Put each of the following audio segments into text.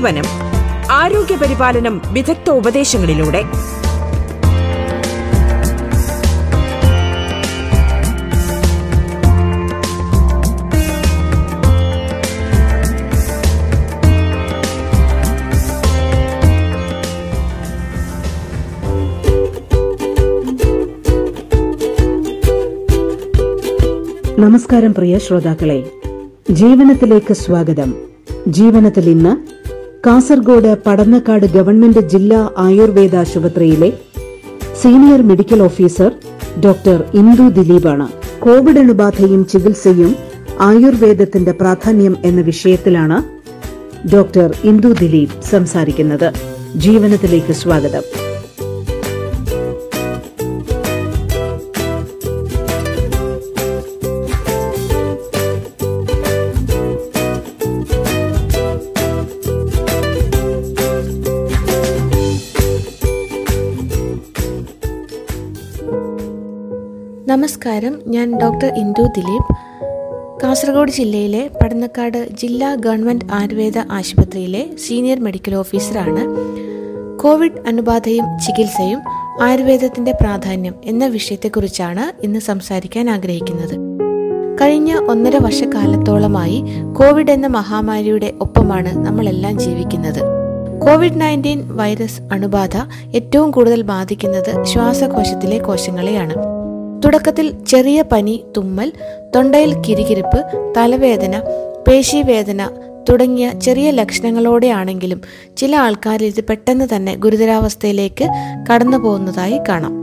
ജീവനം ആരോഗ്യ പരിപാലനം വിദഗ്ധ ഉപദേശങ്ങളിലൂടെ. നമസ്കാരം പ്രിയ ശ്രോതാക്കളെ. ജീവനത്തിലേക്ക് സ്വാഗതം. ജീവനത്തിൽ ഇന്ന് കാസർഗോഡ് പടന്നക്കാട് ഗവൺമെന്റ് ജില്ലാ ആയുർവേദ ആശുപത്രിയിലെ senior medical officer doctor Indu ദിലീപാണ്. Covid അണുബാധയും ചികിത്സയും ആയുർവേദത്തിന്റെ പ്രാധാന്യം എന്ന വിഷയത്തിലാണ് ഡോക്ടർ ഇന്ദു ദിലീപ് സംസാരിക്കുന്നത്. ജീവനത്തിലേക്ക് സ്വാഗതം. നമസ്കാരം. ഞാൻ ഡോക്ടർ ഇന്ദു ദിലീപ്. കാസർഗോഡ് ജില്ലയിലെ പടന്നക്കാട് ജില്ലാ ഗവൺമെന്റ് ആയുർവേദ ആശുപത്രിയിലെ സീനിയർ മെഡിക്കൽ ഓഫീസറാണ്. കോവിഡ് അനുബാധയും ചികിത്സയും ആയുർവേദത്തിന്റെ പ്രാധാന്യം എന്ന വിഷയത്തെക്കുറിച്ചാണ് ഇന്ന് സംസാരിക്കാൻ ആഗ്രഹിക്കുന്നത്. കഴിഞ്ഞ ഒന്നര വർഷക്കാലത്തോളമായി കോവിഡ് എന്ന മഹാമാരിയുടെ ഒപ്പമാണ് നമ്മളെല്ലാം ജീവിക്കുന്നത്. കോവിഡ് നയന്റീൻ വൈറസ് അണുബാധ ഏറ്റവും കൂടുതൽ ബാധിക്കുന്നത് ശ്വാസകോശത്തിലെ കോശങ്ങളെയാണ്. തുടക്കത്തിൽ ചെറിയ പനി തുമ്മൽ തൊണ്ടയിൽ കിരികിരിപ്പ് തലവേദന പേശിവേദന തുടങ്ങിയ ചെറിയ ലക്ഷണങ്ങളോടെയാണെങ്കിലും ചില ആൾക്കാരിൽ ഇത് പെട്ടെന്ന് തന്നെ ഗുരുതരാവസ്ഥയിലേക്ക് കടന്നു പോകുന്നതായി കാണാം.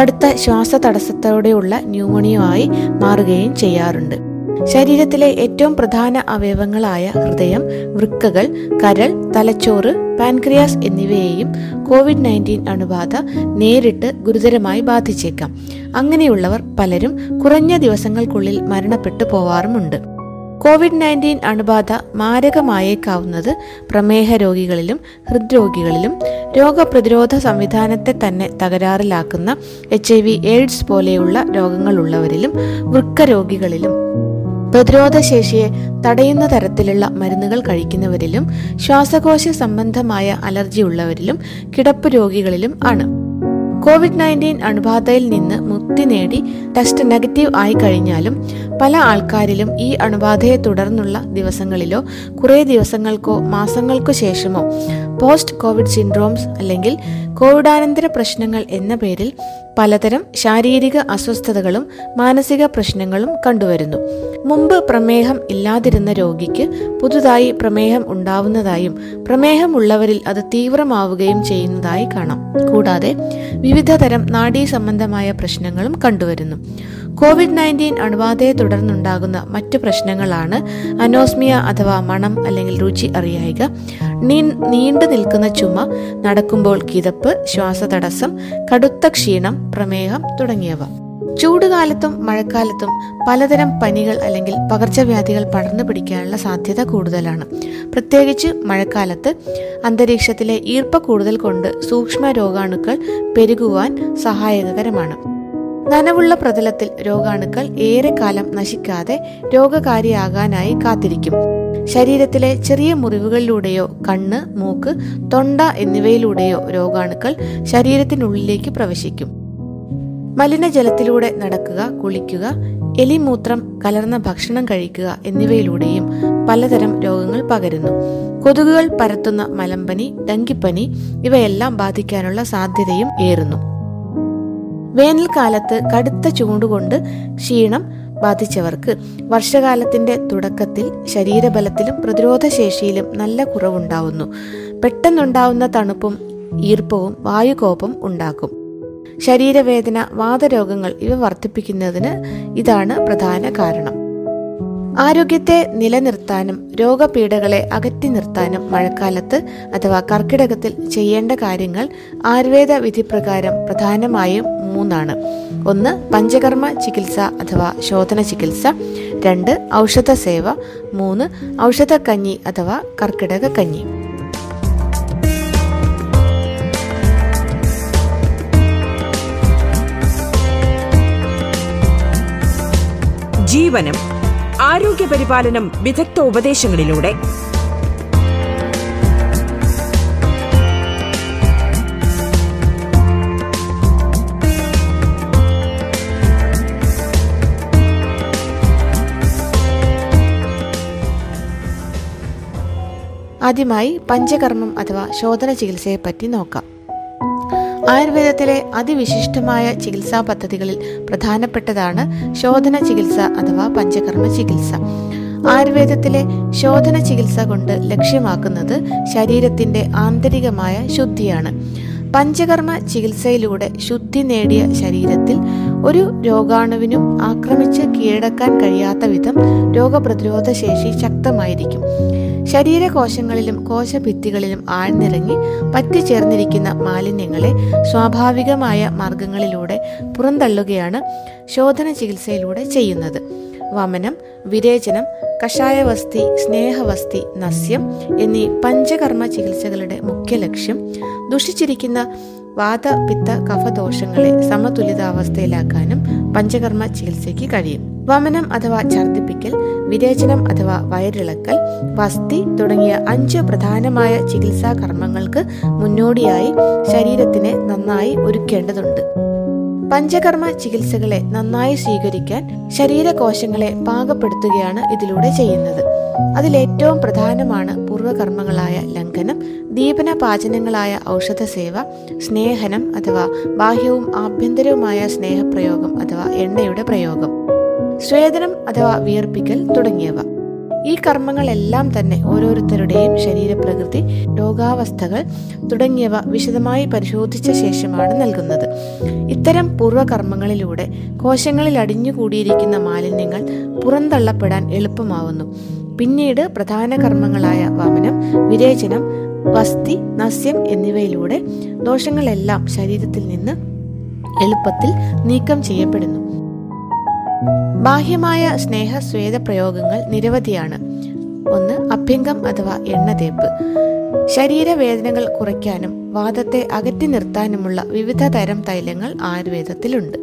കടുത്ത ശ്വാസ തടസ്സത്തോടെയുള്ള ന്യൂമോണിയമായി മാറുകയും ചെയ്യാറുണ്ട്. ശരീരത്തിലെ ഏറ്റവും പ്രധാന അവയവങ്ങളായ ഹൃദയം വൃക്കകൾ കരൾ തലച്ചോറ് പാൻക്രിയാസ് എന്നിവയെയും കോവിഡ് നയന്റീൻ അണുബാധ നേരിട്ട് ഗുരുതരമായി ബാധിച്ചേക്കാം. അങ്ങനെയുള്ളവർ പലരും കുറഞ്ഞ ദിവസങ്ങൾക്കുള്ളിൽ മരണപ്പെട്ടു പോവാറുമുണ്ട്. കോവിഡ് നയന്റീൻ അണുബാധ മാരകമായേക്കാവുന്നത് പ്രമേഹ രോഗികളിലും ഹൃദ്രോഗികളിലും രോഗപ്രതിരോധ സംവിധാനത്തെ തന്നെ തകരാറിലാക്കുന്ന എച്ച് ഐ വി എയ്ഡ്സ് പോലെയുള്ള രോഗങ്ങളുള്ളവരിലും വൃക്ക രോഗികളിലും പ്രതിരോധ ശേഷിയെ തടയുന്ന തരത്തിലുള്ള മരുന്നുകൾ കഴിക്കുന്നവരിലും ശ്വാസകോശ സംബന്ധമായ അലർജി ഉള്ളവരിലും കിടപ്പ് രോഗികളിലും ആണ്. കോവിഡ് നയന്റീൻ അണുബാധയിൽ നിന്ന് മുക്തി നേടി ടെസ്റ്റ് നെഗറ്റീവ് ആയി കഴിഞ്ഞാലും പല ആൾക്കാരിലും ഈ അണുബാധയെ തുടർന്നുള്ള ദിവസങ്ങളിലോ കുറേ ദിവസങ്ങൾക്കോ മാസങ്ങൾക്കോ ശേഷമോ പോസ്റ്റ് കോവിഡ് സിൻഡ്രോംസ് അല്ലെങ്കിൽ കോവിഡാനന്തര പ്രശ്നങ്ങൾ എന്ന പേരിൽ പലതരം ശാരീരിക അസ്വസ്ഥതകളും മാനസിക പ്രശ്നങ്ങളും കണ്ടുവരുന്നു. മുമ്പ് പ്രമേഹം ഇല്ലാതിരുന്ന രോഗിക്ക് പുതുതായി പ്രമേഹം ഉണ്ടാവുന്നതായും പ്രമേഹമുള്ളവരിൽ അത് തീവ്രമാവുകയും ചെയ്യുന്നതായി കാണാം. കൂടാതെ വിവിധ തരം നാഡീ സംബന്ധമായ പ്രശ്നങ്ങളും കണ്ടുവരുന്നു. കോവിഡ് നയന്റീൻ അണുബാധയെ തുടർന്നുണ്ടാകുന്ന മറ്റു പ്രശ്നങ്ങളാണ് അനോസ്മിയ അഥവാ മണം അല്ലെങ്കിൽ രുചി അറിയായിക നീണ്ടു നിൽക്കുന്ന ചുമ നടക്കുമ്പോൾ കിതപ്പ് ശ്വാസതടസ്സം കടുത്ത ക്ഷീണം പ്രമേഹം തുടങ്ങിയവ. ചൂടുകാലത്തും മഴക്കാലത്തും പലതരം പനികൾ അല്ലെങ്കിൽ പകർച്ചവ്യാധികൾ പടർന്നു പിടിക്കാനുള്ള സാധ്യത കൂടുതലാണ്. പ്രത്യേകിച്ച് മഴക്കാലത്ത് അന്തരീക്ഷത്തിലെ ഈർപ്പ കൂടുതൽ കൊണ്ട് സൂക്ഷ്മ രോഗാണുക്കൾ പെരുകുവാൻ സഹായകരമാണ്. നനവുള്ള പ്രതലത്തിൽ രോഗാണുക്കൾ ഏറെക്കാലം നശിക്കാതെ രോഗകാരിയാകാനായി കാത്തിരിക്കും. ശരീരത്തിലെ ചെറിയ മുറിവുകളിലൂടെയോ കണ്ണ് മൂക്ക് തൊണ്ട എന്നിവയിലൂടെയോ രോഗാണുക്കൾ ശരീരത്തിനുള്ളിലേക്ക് പ്രവേശിക്കും. മലിനജലത്തിലൂടെ നടക്കുക കുളിക്കുക എലിമൂത്രം കലർന്ന ഭക്ഷണം കഴിക്കുക എന്നിവയിലൂടെയും പലതരം രോഗങ്ങൾ പകരുന്നു. കൊതുകുകൾ പരത്തുന്ന മലമ്പനി ഡങ്കിപ്പനി ഇവയെല്ലാം ബാധിക്കാനുള്ള സാധ്യതയും ഏറുന്നു. വേനൽക്കാലത്ത് കടുത്ത ചൂണ്ടുകൊണ്ട് ക്ഷീണം ബാധിച്ചവർക്ക് വർഷകാലത്തിന്റെ തുടക്കത്തിൽ ശരീരബലത്തിലും പ്രതിരോധശേഷിയിലും നല്ല കുറവുണ്ടാവുന്നു. പെട്ടെന്നുണ്ടാവുന്ന തണുപ്പും ഈർപ്പവും വായുകോപം ഉണ്ടാക്കും. ശരീരവേദന വാതരോഗങ്ങൾ ഇവ വർദ്ധിപ്പിക്കുന്നതിന് ഇതാണ് പ്രധാന കാരണം. ആരോഗ്യത്തെ നിലനിർത്താനും രോഗപീഠകളെ അകറ്റി നിർത്താനും മഴക്കാലത്ത് അഥവാ കർക്കിടകത്തിൽ ചെയ്യേണ്ട കാര്യങ്ങൾ ആയുർവേദ വിധിപ്രകാരം പ്രധാനമായും മൂന്നാണ്. ഒന്ന് പഞ്ചകർമ്മ ചികിത്സ അഥവാ ശോധന ചികിത്സ. രണ്ട് ഔഷധ സേവ. മൂന്ന് ഔഷധ കഞ്ഞി അഥവാ കർക്കിടക കഞ്ഞി ജീവനം ആരോഗ്യപരിപാലനം വിദഗ്ധ ഉപദേശങ്ങളിലൂടെ. ആദ്യമായി പഞ്ചകർമ്മം അഥവാ ശോധന ചികിത്സയെപ്പറ്റി നോക്കാം. ആയുർവേദത്തിലെ അതിവിശിഷ്ടമായ ചികിത്സാ പദ്ധതികളിൽ പ്രധാനപ്പെട്ടതാണ് ശോധന ചികിത്സ അഥവാ പഞ്ചകർമ്മ ചികിത്സ. ആയുർവേദത്തിലെ ശോധന ചികിത്സ കൊണ്ട് ലക്ഷ്യമാക്കുന്നത് ശരീരത്തിന്റെ ആന്തരികമായ ശുദ്ധിയാണ്. പഞ്ചകർമ്മ ചികിത്സയിലൂടെ ശുദ്ധി നേടിയ ശരീരത്തിൽ ഒരു രോഗാണുവിനും ആക്രമിച്ച് കീഴടക്കാൻ കഴിയാത്ത വിധം രോഗപ്രതിരോധ ശേഷി ശക്തമായിരിക്കും. ശരീരകോശങ്ങളിലും കോശഭിത്തികളിലും ആഴ്ന്നിറങ്ങി പറ്റിച്ചേർന്നിരിക്കുന്ന മാലിന്യങ്ങളെ സ്വാഭാവികമായ മാർഗങ്ങളിലൂടെ പുറന്തള്ളുകയാണ് ശോധന ചികിത്സയിലൂടെ ചെയ്യുന്നത്. വമനം വിരേചനം കഷായവസ്തി സ്നേഹവസ്തി നസ്യം എന്നീ പഞ്ചകർമ്മ ചികിത്സകളുടെ മുഖ്യ ലക്ഷ്യം ദുഷിച്ചിരിക്കുന്ന വാത പിത്ത കഫദോഷങ്ങളെ സമതുലിതാവസ്ഥയിലാക്കാനും പഞ്ചകർമ്മ ചികിത്സയ്ക്ക് കഴിയും. വമനം അഥവാ ഛർദിപ്പിക്കൽ വിരേചനം അഥവാ വയറിളക്കൽ വസ്തി തുടങ്ങിയ അഞ്ച് പ്രധാനമായ ചികിത്സാ കർമ്മങ്ങൾക്ക് മുന്നോടിയായി ശരീരത്തിനെ നന്നായി ഒരുക്കേണ്ടതുണ്ട്. പഞ്ചകർമ്മ ചികിത്സകളെ നന്നായി സ്വീകരിക്കാൻ ശരീരകോശങ്ങളെ പാകപ്പെടുത്തുകയാണ് ഇതിലൂടെ ചെയ്യുന്നത്. അതിലേറ്റവും പ്രധാനമാണ് പൂർവകർമ്മങ്ങളായ ലംഘനം ദീപന പാചനങ്ങളായ ഔഷധ സേവ സ്നേഹനം അഥവാ ബാഹ്യവും ആഭ്യന്തരവുമായ സ്നേഹപ്രയോഗം അഥവാ എണ്ണയുടെ പ്രയോഗം സ്വേദനം അഥവാ വിയർപ്പിക്കൽ തുടങ്ങിയവ. ഈ കർമ്മങ്ങളെല്ലാം തന്നെ ഓരോരുത്തരുടെയും ശരീരപ്രകൃതി രോഗാവസ്ഥകൾ തുടങ്ങിയവ വിശദമായി പരിശോധിച്ച ശേഷമാണ് നൽകുന്നത്. ഇത്തരം പൂർവകർമ്മങ്ങളിലൂടെ കോശങ്ങളിൽ അടിഞ്ഞുകൂടിയിരിക്കുന്ന മാലിന്യങ്ങൾ പുറന്തള്ളപ്പെടാൻ എളുപ്പമാവുന്നു. പിന്നീട് പ്രധാന കർമ്മങ്ങളായ വമനം വിരേചനം വസ്തി നസ്യം എന്നിവയിലൂടെ ദോഷങ്ങളെല്ലാം ശരീരത്തിൽ നിന്ന് എളുപ്പത്തിൽ നീക്കം ചെയ്യപ്പെടുന്നു. ബാഹ്യമായ സ്നേഹ സ്വേദ പ്രയോഗങ്ങൾ നിരവധിയാണ്. ഒന്ന് അഭ്യംഗം അഥവാ എണ്ണതേപ്പ്. ശരീരവേദനകൾ കുറയ്ക്കാനും വാദത്തെ അകറ്റി നിർത്താനുമുള്ള വിവിധ തരം തൈലങ്ങൾ ആയുർവേദത്തിലുണ്ട്.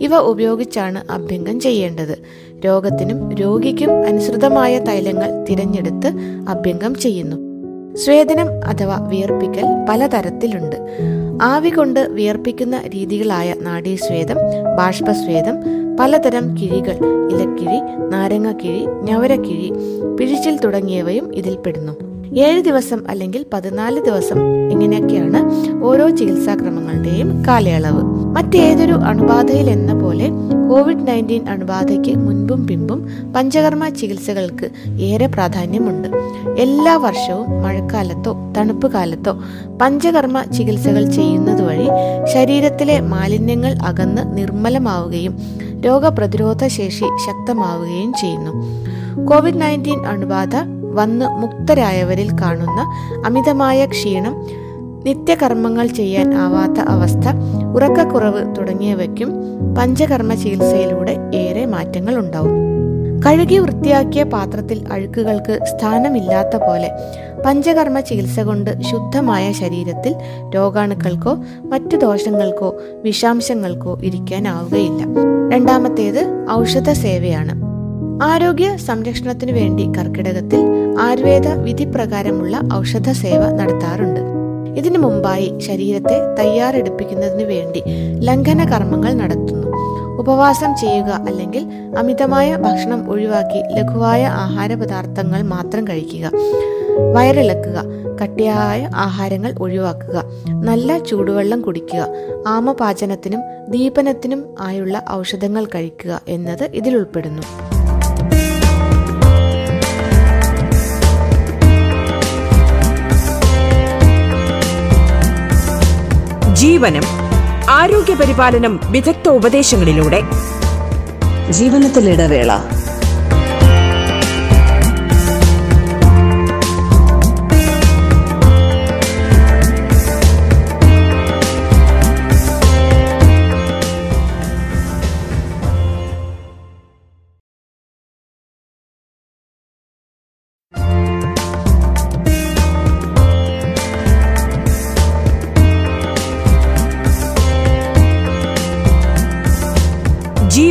ഇവ ഉപയോഗിച്ചാണ് അഭ്യംഗം ചെയ്യേണ്ടത്. രോഗത്തിനും രോഗിക്കും അനുസൃതമായ തൈലങ്ങൾ തിരഞ്ഞെടുത്ത് അഭ്യംഗം ചെയ്യുന്നു. സ്വേദനം അഥവാ വിയർപ്പിക്കൽ പലതരത്തിലുണ്ട്. ആവി കൊണ്ട് വിയർപ്പിക്കുന്ന രീതികളായ നാഡീസ്വേദം ബാഷ്പസ്വേദം പലതരം കിഴികൾ ഇലക്കിഴി നാരങ്ങക്കിഴി ഞവരക്കിഴി പിഴിച്ചിൽ തുടങ്ങിയവയും ഇതിൽപ്പെടുന്നു ഏഴ് ദിവസം അല്ലെങ്കിൽ പതിനാല് ദിവസം ഇങ്ങനെയൊക്കെയാണ് ഓരോ ചികിത്സാക്രമങ്ങളുടെയും കാലയളവ്. മറ്റേതൊരു അണുബാധയിൽ എന്ന പോലെ കോവിഡ് നയന്റീൻ അണുബാധയ്ക്ക് മുൻപും പിമ്പും പഞ്ചകർമ്മ ചികിത്സകൾക്ക് ഏറെ പ്രാധാന്യമുണ്ട്. എല്ലാ വർഷവും മഴക്കാലത്തോ തണുപ്പ് കാലത്തോ പഞ്ചകർമ്മ ചികിത്സകൾ ചെയ്യുന്നത് വഴി ശരീരത്തിലെ മാലിന്യങ്ങൾ അകന്ന് നിർമ്മലമാവുകയും രോഗപ്രതിരോധ ശേഷി ശക്തമാവുകയും ചെയ്യുന്നു. കോവിഡ് നയന്റീൻ അണുബാധ വന്ന് മുക്തരായവരിൽ കാണുന്ന അമിതമായ ക്ഷീണം നിത്യകർമ്മങ്ങൾ ചെയ്യാൻ ആവാത്ത അവസ്ഥ ഉറക്കക്കുറവ് തുടങ്ങിയവയ്ക്കും പഞ്ചകർമ്മ ചികിത്സയിലൂടെ ഏറെ മാറ്റങ്ങൾ ഉണ്ടാവും കഴുകി വൃത്തിയാക്കിയ പാത്രത്തിൽ അഴുക്കുകൾക്ക് സ്ഥാനമില്ലാത്ത പോലെ പഞ്ചകർമ്മ ചികിത്സ കൊണ്ട് ശുദ്ധമായ ശരീരത്തിൽ രോഗാണുക്കൾക്കോ മറ്റു ദോഷങ്ങൾക്കോ വിഷാംശങ്ങൾക്കോ ഇരിക്കാനാവുകയില്ല. രണ്ടാമത്തേത് ഔഷധ സേവയാണ് ആരോഗ്യ സംരക്ഷണത്തിനു വേണ്ടി കർക്കിടകത്തിൽ ആയുർവേദ വിധിപ്രകാരമുള്ള ഔഷധ സേവ നടത്താറുണ്ട്. ഇതിനു മുമ്പായി ശരീരത്തെ തയ്യാറെടുപ്പിക്കുന്നതിന് വേണ്ടി ലംഘന കർമ്മങ്ങൾ നടത്തുന്നു. ഉപവാസം ചെയ്യുക അല്ലെങ്കിൽ അമിതമായ ഭക്ഷണം ഒഴിവാക്കി ലഘുവായ ആഹാര പദാർത്ഥങ്ങൾ മാത്രം കഴിക്കുക. വയറിളക്കുക കട്ടിയായ ആഹാരങ്ങൾ ഒഴിവാക്കുക. നല്ല ചൂടുവെള്ളം കുടിക്കുക. ആമപാചനത്തിനും ദീപനത്തിനും ആയുള്ള ഔഷധങ്ങൾ കഴിക്കുക എന്നത് ഇതിൽ ഉൾപ്പെടുന്നു ജീവനം ആരോഗ്യ പരിപാലനം വിദഗ്ധ ഉപദേശങ്ങളിലൂടെ ജീവനത്തിൽ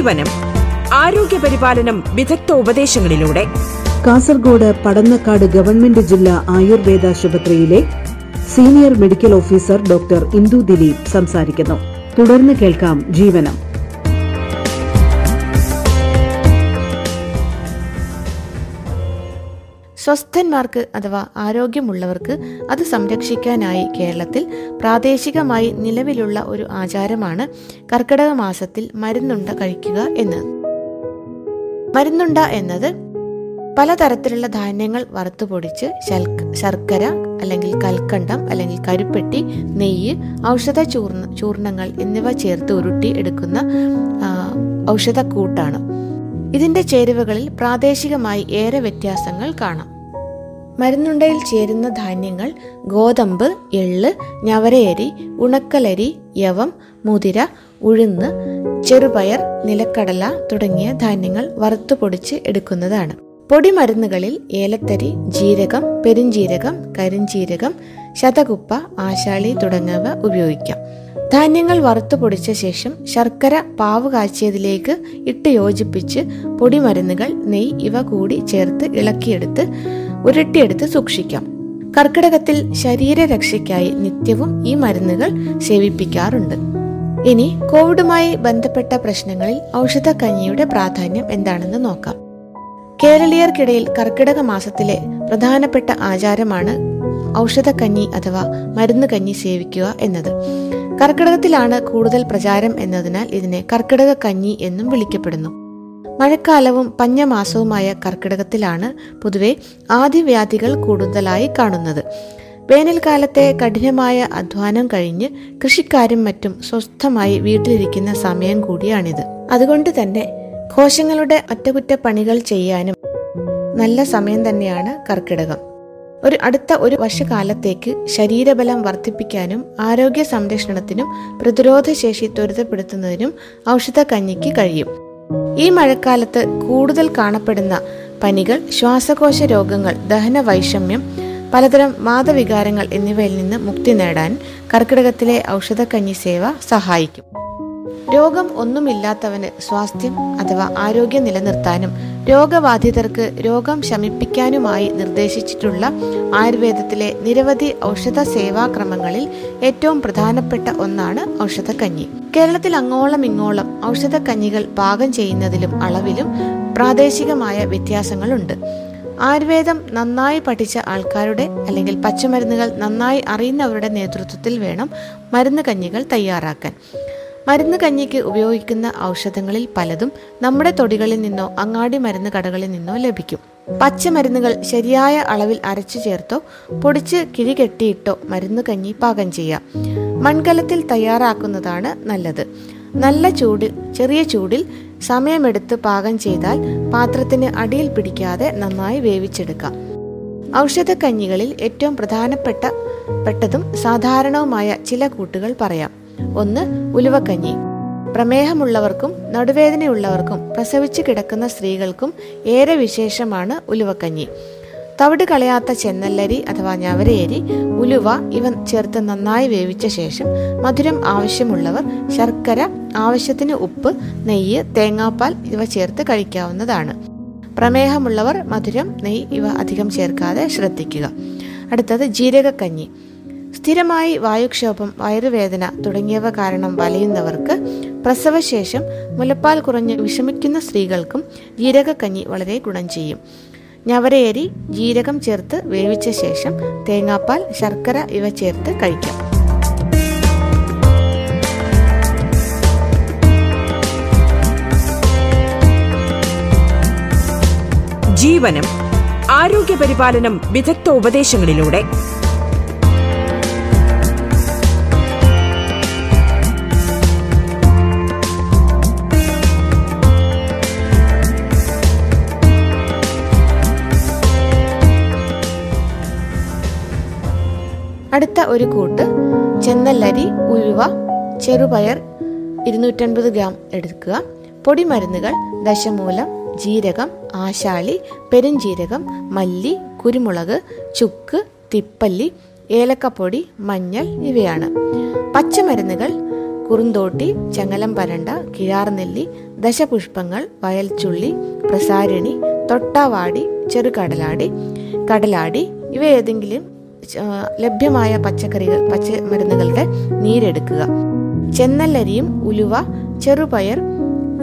ഇടവേള ആരോഗ്യപരിപാലനം ആരോഗ്യ പരിപാലനം വിദഗ്ധ ഉപദേശങ്ങളിലൂടെ. കാസർഗോഡ് പടന്നക്കാട് ഗവൺമെന്റ് ജില്ലാ ആയുർവേദ ആശുപത്രിയിലെ senior medical officer doctor Indu Dileep സംസാരിക്കുന്നു. തുടർന്ന് കേൾക്കാം ജീവനം. സ്വസ്ഥന്മാർക്ക് അഥവാ ആരോഗ്യമുള്ളവർക്ക് അത് സംരക്ഷിക്കാനായി കേരളത്തിൽ പ്രാദേശികമായി നിലവിലുള്ള ഒരു ആചാരമാണ് കർക്കിടക മാസത്തിൽ മരുന്നുണ്ട കഴിക്കുക എന്നത് മരുന്നുണ്ട എന്നത് പലതരത്തിലുള്ള ധാന്യങ്ങൾ വറുത്തുപൊടിച്ച് ശർക്കര അല്ലെങ്കിൽ കൽക്കണ്ടം അല്ലെങ്കിൽ കരുപ്പെട്ടി നെയ്യ് ഔഷധ ചൂർണ ചൂർണങ്ങൾ എന്നിവ ചേർത്ത് ഉരുട്ടി എടുക്കുന്ന ഔഷധക്കൂട്ടാണ്. ഇതിന്റെ ചേരുവകളിൽ പ്രാദേശികമായി ഏറെ വ്യത്യാസങ്ങൾ കാണാം. മരുന്നുണ്ടയിൽ ചേരുന്ന ധാന്യങ്ങൾ ഗോതമ്പ് എള്ള് ഞവരയരി ഉണക്കലരി യവം മുതിര ഉഴുന്ന് ചെറുപയർ നിലക്കടല തുടങ്ങിയ ധാന്യങ്ങൾ വറുത്തു പൊടിച്ച് എടുക്കുന്നതാണ്. പൊടിമരുന്നുകളിൽ ഏലത്തരി ജീരകം പെരുംജീരകം കരിഞ്ചീരകം ശതകുപ്പ ആശാളി തുടങ്ങിയവ ഉപയോഗിക്കാം. ധാന്യങ്ങൾ വറുത്തു പൊടിച്ച ശേഷം ശർക്കര പാവ് കാച്ചിയതിലേക്ക് ഇട്ട് യോജിപ്പിച്ച് പൊടിമരുന്നുകൾ നെയ് ഇവ കൂടി ചേർത്ത് ഇളക്കിയെടുത്ത് ഉരുട്ടിയെടുത്ത് സൂക്ഷിക്കാം. കർക്കിടകത്തിൽ ശരീരരക്ഷയ്ക്കായി നിത്യവും ഈ മരുന്നുകൾ സേവിപ്പിക്കാറുണ്ട്. ഇനി കോവിഡുമായി ബന്ധപ്പെട്ട പ്രശ്നങ്ങളിൽ ഔഷധക്കഞ്ഞിയുടെ പ്രാധാന്യം എന്താണെന്ന് നോക്കാം. കേരളീയർക്കിടയിൽ കർക്കിടക മാസത്തിലെ പ്രധാനപ്പെട്ട ആചാരമാണ് ഔഷധക്കഞ്ഞി അഥവാ മരുന്ന് കഞ്ഞി സേവിക്കുക എന്നത്. കർക്കിടകത്തിലാണ് കൂടുതൽ പ്രചാരം എന്നതിനാൽ ഇതിനെ കർക്കിടക കഞ്ഞി എന്നും വിളിക്കപ്പെടുന്നു. മഴക്കാലവും പഞ്ഞമാസവുമായ കർക്കിടകത്തിലാണ് പൊതുവെ ആദിവ്യാധികൾ കൂടുതലായി കാണുന്നത്. വേനൽക്കാലത്തെ കഠിനമായ അധ്വാനം കഴിഞ്ഞ് കൃഷിക്കാരും മറ്റും സ്വസ്ഥമായി വീട്ടിലിരിക്കുന്ന സമയം കൂടിയാണിത്. അതുകൊണ്ട് തന്നെ കോശങ്ങളുടെ അറ്റകുറ്റപ്പണികൾ ചെയ്യാനും നല്ല സമയം തന്നെയാണ് കർക്കിടകം. ഒരു അടുത്ത ഒരു വർഷകാലത്തേക്ക് ശരീരബലം വർദ്ധിപ്പിക്കാനും ആരോഗ്യ സംരക്ഷണത്തിനും പ്രതിരോധശേഷി ത്വരിതപ്പെടുത്തുന്നതിനും ഔഷധ കഞ്ഞിക്ക് കഴിയും. ഈ മഴക്കാലത്ത് കൂടുതൽ കാണപ്പെടുന്ന പനികൾ ശ്വാസകോശ രോഗങ്ങൾ ദഹന വൈഷമ്യം പലതരം വാദവികാരങ്ങൾ എന്നിവയിൽ നിന്ന് മുക്തി നേടാൻ കർക്കിടകത്തിലെ ഔഷധക്കഞ്ഞി സേവ സഹായിക്കും. രോഗം ഒന്നുമില്ലാത്തവന് സ്വാസ്ഥ്യം അഥവാ ആരോഗ്യം നിലനിർത്താനും രോഗബാധിതർക്ക് രോഗം ശമിപ്പിക്കാനുമായി നിർദ്ദേശിച്ചിട്ടുള്ള ആയുർവേദത്തിലെ നിരവധി ഔഷധ സേവാക്രമങ്ങളിൽ ഏറ്റവും പ്രധാനപ്പെട്ട ഒന്നാണ് ഔഷധക്കഞ്ഞി. കേരളത്തിൽ അങ്ങോളം ഇങ്ങോളം ഔഷധക്കഞ്ഞികൾ പാകം ചെയ്യുന്നതിലും അളവിലും പ്രാദേശികമായ വ്യത്യാസങ്ങളുണ്ട്. ആയുർവേദം നന്നായി പഠിച്ച ആൾക്കാരുടെ അല്ലെങ്കിൽ പച്ചമരുന്നുകൾ നന്നായി അറിയുന്നവരുടെ നേതൃത്വത്തിൽ വേണം മരുന്ന് കഞ്ഞികൾ തയ്യാറാക്കാൻ. മരുന്ന് കഞ്ഞിക്ക് ഉപയോഗിക്കുന്ന ഔഷധങ്ങളിൽ പലതും നമ്മുടെ തൊടികളിൽ നിന്നോ അങ്ങാടി മരുന്ന് കടകളിൽ നിന്നോ ലഭിക്കും. പച്ചമരുന്നുകൾ ശരിയായ അളവിൽ അരച്ചു ചേർത്തോ പൊടിച്ച് കിഴി കെട്ടിയിട്ടോ മരുന്ന് കഞ്ഞി പാകം ചെയ്യാം. മൺകലത്തിൽ തയ്യാറാക്കുന്നതാണ് നല്ലത്. നല്ല ചൂട് ചെറിയ ചൂടിൽ സമയമെടുത്ത് പാകം ചെയ്താൽ പാത്രത്തിന് അടിയിൽ പിടിക്കാതെ നന്നായി വേവിച്ചെടുക്കാം. ഔഷധക്കഞ്ഞികളിൽ ഏറ്റവും പ്രധാനപ്പെട്ട പെട്ടതും സാധാരണവുമായ ചില കൂട്ടുകൾ പറയാം. ഒന്ന് ഉലുവക്കഞ്ഞി. പ്രമേഹമുള്ളവർക്കും നടുവേദനയുള്ളവർക്കും പ്രസവിച്ചു കിടക്കുന്ന സ്ത്രീകൾക്കും ഏറെ വിശേഷമാണ് ഉലുവക്കഞ്ഞി. തവിട് കളയാത്ത ചെന്നല്ലരി അഥവാ ഞവരയരി ഉലുവ ഇവ ചേർത്ത് നന്നായി വേവിച്ച ശേഷം മധുരം ആവശ്യമുള്ളവർ ശർക്കര ആവശ്യത്തിന് ഉപ്പ് നെയ്യ് തേങ്ങാപ്പാൽ ഇവ ചേർത്ത് കഴിക്കാവുന്നതാണ്. പ്രമേഹമുള്ളവർ മധുരം നെയ്യ് ഇവ അധികം ചേർക്കാതെ ശ്രദ്ധിക്കുക. അടുത്തത് ജീരകക്കഞ്ഞി. സ്ഥിരമായി വായുക്ഷോഭം വയറുവേദന തുടങ്ങിയവ കാരണം വലയുന്നവർക്ക് പ്രസവശേഷം മുലപ്പാൽ കുറഞ്ഞ് വിഷമിക്കുന്ന സ്ത്രീകൾക്കും ജീരകക്കഞ്ഞി വളരെ ഗുണം ചെയ്യും. ഞവരയരി ജീരകം ചേർത്ത് വേവിച്ച ശേഷം തേങ്ങാപ്പാൽ ശർക്കര ഇവ ചേർത്ത് കഴിക്കാം. ജീവനം ആരോഗ്യ പരിപാലനം വിദഗ്ധ ഉപദേശങ്ങളിലൂടെ ഒരു കൂട്ട് ചെന്നല്ലരി ഉഴുവ ചെറുപയർ ഇരുന്നൂറ്റൻപത് ഗ്രാം എടുക്കുക. പൊടിമരുന്നുകൾ ദശമൂലം ജീരകം ആശാളി പെരുംജീരകം മല്ലി കുരുമുളക് ചുക്ക് തിപ്പല്ലി ഏലക്കപ്പൊടി മഞ്ഞൾ ഇവയാണ്. പച്ചമരുന്നുകൾ കുറുന്തോട്ടി ചങ്ങലം പരണ്ട കിഴാർനെല്ലി ദശപുഷ്പങ്ങൾ വയൽച്ചുള്ളി പ്രസാരിണി തൊട്ടാവാടി ചെറുകടലാടി കടലാടി ഇവ ഏതെങ്കിലും ലഭ്യമായ പച്ചക്കറികൾ പച്ചമരുന്നുകളുടെ നീരെടുക്കുക. ചെന്നല്ലരിയും ഉലുവ ചെറുപയർ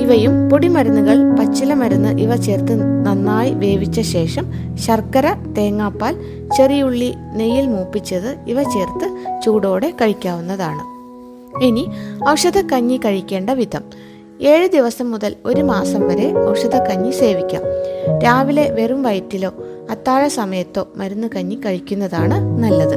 ഇവയും പൊടിമരുന്നുകൾ പച്ചില മരുന്ന് ഇവ ചേർത്ത് നന്നായി വേവിച്ച ശേഷം ശർക്കര തേങ്ങാപ്പാൽ ചെറിയുള്ളി നെയ്യിൽ മൂപ്പിച്ചത് ഇവ ചേർത്ത് ചൂടോടെ കഴിക്കാവുന്നതാണ്. ഇനി ഔഷധ കഞ്ഞി കഴിക്കേണ്ട വിധം. ഏഴ് ദിവസം മുതൽ ഒരു മാസം വരെ ഔഷധ കഞ്ഞി സേവിക്കാം. രാവിലെ വെറും വയറ്റിലോ അത്താഴ സമയത്തോ മരുന്ന് കഞ്ഞി കഴിക്കുന്നതാണ് നല്ലത്.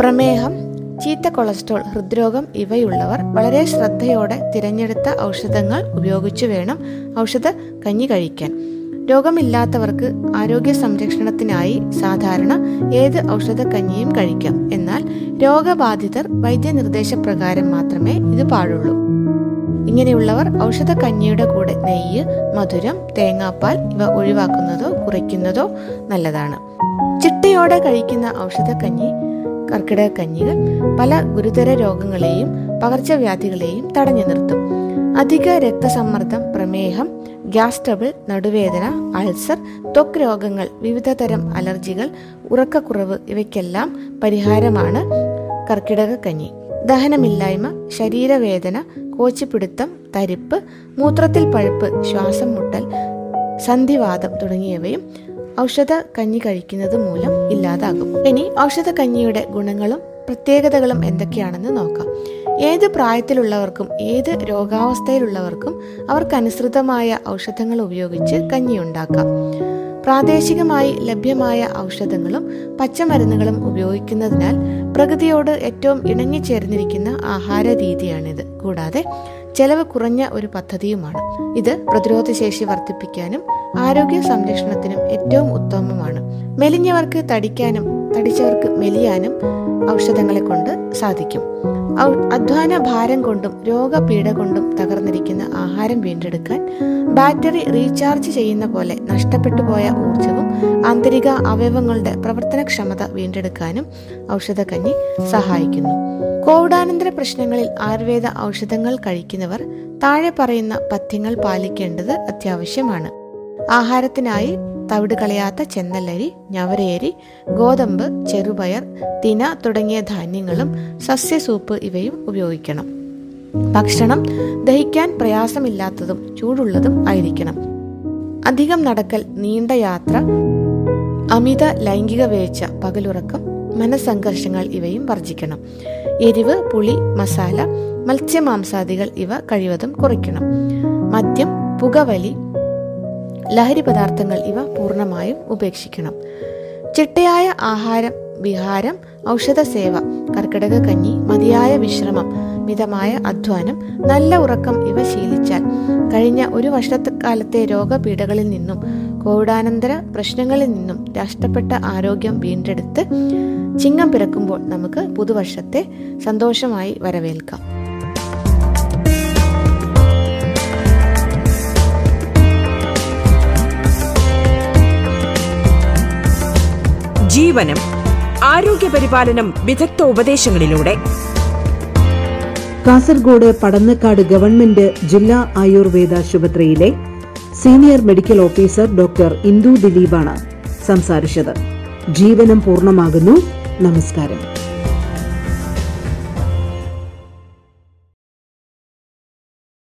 പ്രമേഹം ചീത്ത കൊളസ്ട്രോൾ ഹൃദ്രോഗം ഇവയുള്ളവർ വളരെ ശ്രദ്ധയോടെ തിരഞ്ഞെടുത്ത ഔഷധങ്ങൾ ഉപയോഗിച്ചു വേണം ഔഷധ കഞ്ഞി കഴിക്കാൻ. രോഗമില്ലാത്തവർക്ക് ആരോഗ്യ സംരക്ഷണത്തിനായി സാധാരണ ഏത് ഔഷധക്കഞ്ഞിയും കഴിക്കാം. എന്നാൽ രോഗബാധിതർ വൈദ്യനിർദ്ദേശപ്രകാരം മാത്രമേ ഇത് പാടുള്ളൂ. ഇങ്ങനെയുള്ളവർ ഔഷധ കഞ്ഞിയുടെ കൂടെ നെയ്യ് മധുരം തേങ്ങാപ്പാൽ ഇവ ഒഴിവാക്കുന്നതോ കുറയ്ക്കുന്നതോ നല്ലതാണ്. ചിട്ടയോടെ കഴിക്കുന്ന ഔഷധ കഞ്ഞി കർക്കിടക കഞ്ഞികൾ പല ഗുരുതര രോഗങ്ങളെയും പകർച്ചവ്യാധികളെയും തടഞ്ഞു നിർത്തും. അധിക രക്തസമ്മർദ്ദം പ്രമേഹം ഗ്യാസ് ട്രബിൾ നടുവേദന അൾസർ ത്വക്ക് രോഗങ്ങൾ വിവിധതരം അലർജികൾ ഉറക്കക്കുറവ് ഇവയ്ക്കെല്ലാം പരിഹാരമാണ് കർക്കിടക കഞ്ഞി ദഹനമില്ലായ്മ ശരീരവേദന കോച്ചിപ്പിടുത്തം തരിപ്പ് മൂത്രത്തിൽ പഴുപ്പ് ശ്വാസം മുട്ടൽ സന്ധിവാദം തുടങ്ങിയവയും ഔഷധ കഞ്ഞി കഴിക്കുന്നത് മൂലം ഇല്ലാതാകും. ഇനി ഔഷധ കഞ്ഞിയുടെ ഗുണങ്ങളും പ്രത്യേകതകളും എന്തൊക്കെയാണെന്ന് നോക്കാം. ഏത് പ്രായത്തിലുള്ളവർക്കും ഏത് രോഗാവസ്ഥയിലുള്ളവർക്കും അവർക്കനുസൃതമായ ഔഷധങ്ങൾ ഉപയോഗിച്ച് കഞ്ഞി ഉണ്ടാക്കാം. പ്രാദേശികമായി ലഭ്യമായ ഔഷധങ്ങളും പച്ചമരുന്നുകളും ഉപയോഗിക്കുന്നതിനാൽ പ്രകൃതിയോട് ഏറ്റവും ഇണങ്ങിച്ചേർന്നിരിക്കുന്ന ആഹാര രീതിയാണിത്. കൂടാതെ ചെലവ് കുറഞ്ഞ ഒരു പദ്ധതിയുമാണ്. ഇത് പ്രതിരോധശേഷി വർദ്ധിപ്പിക്കാനും ആരോഗ്യ സംരക്ഷണത്തിനും ഏറ്റവും ഉത്തമമാണ്. മെലിഞ്ഞവർക്ക് തടിക്കാനും തടിച്ചവർക്ക് മെലിയാനും ഔഷധങ്ങളെ കൊണ്ട് സാധിക്കും. അധ്വാന ഭാരം കൊണ്ടും രോഗപീഠ കൊണ്ടും തകർന്നിരിക്കുന്ന ആഹാരം വീണ്ടെടുക്കാൻ ബാറ്ററി റീചാർജ് ചെയ്യുന്ന പോലെ നഷ്ടപ്പെട്ടു പോയ ഊർജവും ആന്തരിക അവയവങ്ങളുടെ പ്രവർത്തനക്ഷമത വീണ്ടെടുക്കാനും ഔഷധക്കഞ്ഞി സഹായിക്കുന്നു. കോവിഡാനന്തര പ്രശ്നങ്ങളിൽ ആയുർവേദ ഔഷധങ്ങൾ കഴിക്കുന്നവർ താഴെ പറയുന്ന പഥ്യങ്ങൾ പാലിക്കേണ്ടത് അത്യാവശ്യമാണ്. ആഹാരത്തിനായി തവിട് കളയാത്ത ചെന്നല്ലരി ഞവരേരി ഗോതമ്പ് ചെറുപയർ തിന തുടങ്ങിയ ധാന്യങ്ങളും സസ്യസൂപ്പ് ഇവയും ഉപയോഗിക്കണം. ഭക്ഷണം ദഹിക്കാൻ പ്രയാസമില്ലാത്തതും ചൂടുള്ളതും ആയിരിക്കണം. അധികം നടക്കൽ നീണ്ട യാത്ര അമിത ലൈംഗിക വേഴ്ച പകലുറക്കം മനസ്സംഘർഷങ്ങൾ ഇവയും വർജിക്കണം. എരിവ് പുളി മസാല മത്സ്യമാംസാദികൾ ഇവ കഴിവതും കുറയ്ക്കണം. മദ്യം പുകവലി ലഹരി പദാർത്ഥങ്ങൾ ഇവ പൂർണമായും ഉപേക്ഷിക്കണം. ചിട്ടയായ ആഹാരം വിഹാരം ഔഷധ സേവ കർക്കിടക കഞ്ഞി മതിയായ വിശ്രമം മിതമായ അധ്വാനം നല്ല ഉറക്കം ഇവ ശീലിച്ചാൽ കഴിഞ്ഞ ഒരു വർഷക്കാലത്തെ രോഗപീഠകളിൽ നിന്നും കോവിഡാനന്തര പ്രശ്നങ്ങളിൽ നിന്നും രാഷ്ട്രപ്പെട്ട ആരോഗ്യം വീണ്ടെടുത്ത് ചിങ്ങം പിറക്കുമ്പോൾ നമുക്ക് പുതുവർഷത്തെ സന്തോഷമായി വരവേൽക്കാം. ജീവനം ആരോഗ്യ പരിപാലനം വിദഗ്ധ ഉപദേശങ്ങളിലൂടെ. കാസർഗോഡ് പടന്നക്കാട് ഗവൺമെന്റ് ജില്ലാ ആയുർവേദ ആശുപത്രിയിലെ senior medical officer doctor Indu ദിലീപാണ് സംസാരിച്ചത്. ജീവനം പൂർണമാകുന്നു. നമസ്കാരം.